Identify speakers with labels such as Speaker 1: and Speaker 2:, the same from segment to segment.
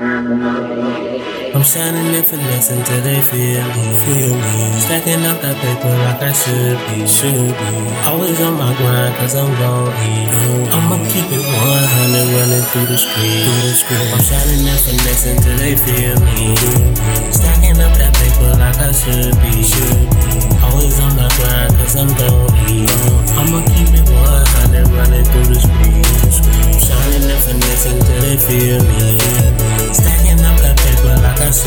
Speaker 1: I'm shining and finessing till they feel me, feel me. Stacking up that paper like I should be, should be. Always on my grind cause I'm gon' eat. I'ma keep it 100 running through the street, through the street. I'm shining and finessing till they feel me. Stacking up that paper like I should be, should be. Always on my grind cause I'm gon' eat. I'ma keep it 100 running through the street. Shining and finessing till they feel me.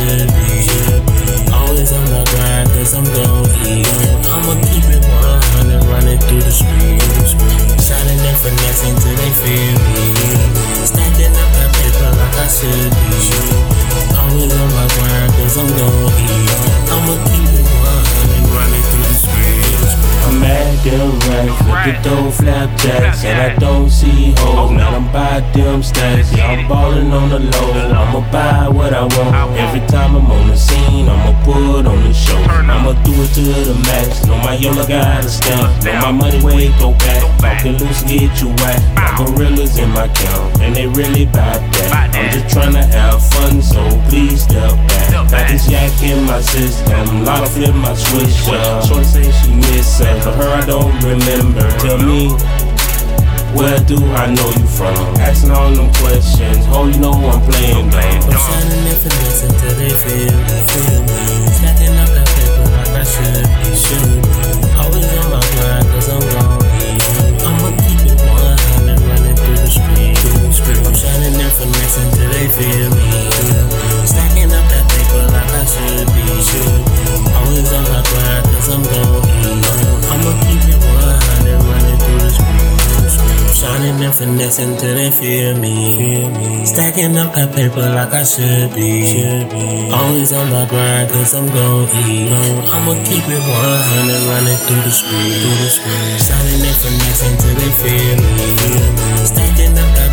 Speaker 1: Should be. Always on the grind cause I'm gon' eat. I'ma keep it 100 running through the streets. Shining and finessing till they feel me. Stacking up that paper like I should be. Always on my grind cause I'm gon' eat. I'ma keep it 100 running through the streets.
Speaker 2: I'm at them racks, look at those flapjacks, and I don't see hoes. Oh, now I'm by them stacks, yeah, I'm ballin' on the low. I'ma buy Know my Yola got a stamp. Know my money way go back. Talking loose, get you whack. Got gorillas in my count, and they really bout that. I'm just tryna have fun, so please step back. Got this yak in my system, lot of flip my switch up. Shorty say she miss her, for her I don't remember. Tell me. Where do I know you from? Asking all them questions. Oh, you know I'm playing
Speaker 1: Shining and finessing till they feel me. Stacking up that paper like I should be. Always on my grind cause I'm gon' eat. I'ma keep it 100 running through the street. Through the street. Shining and finessing till they feel me. Stacking up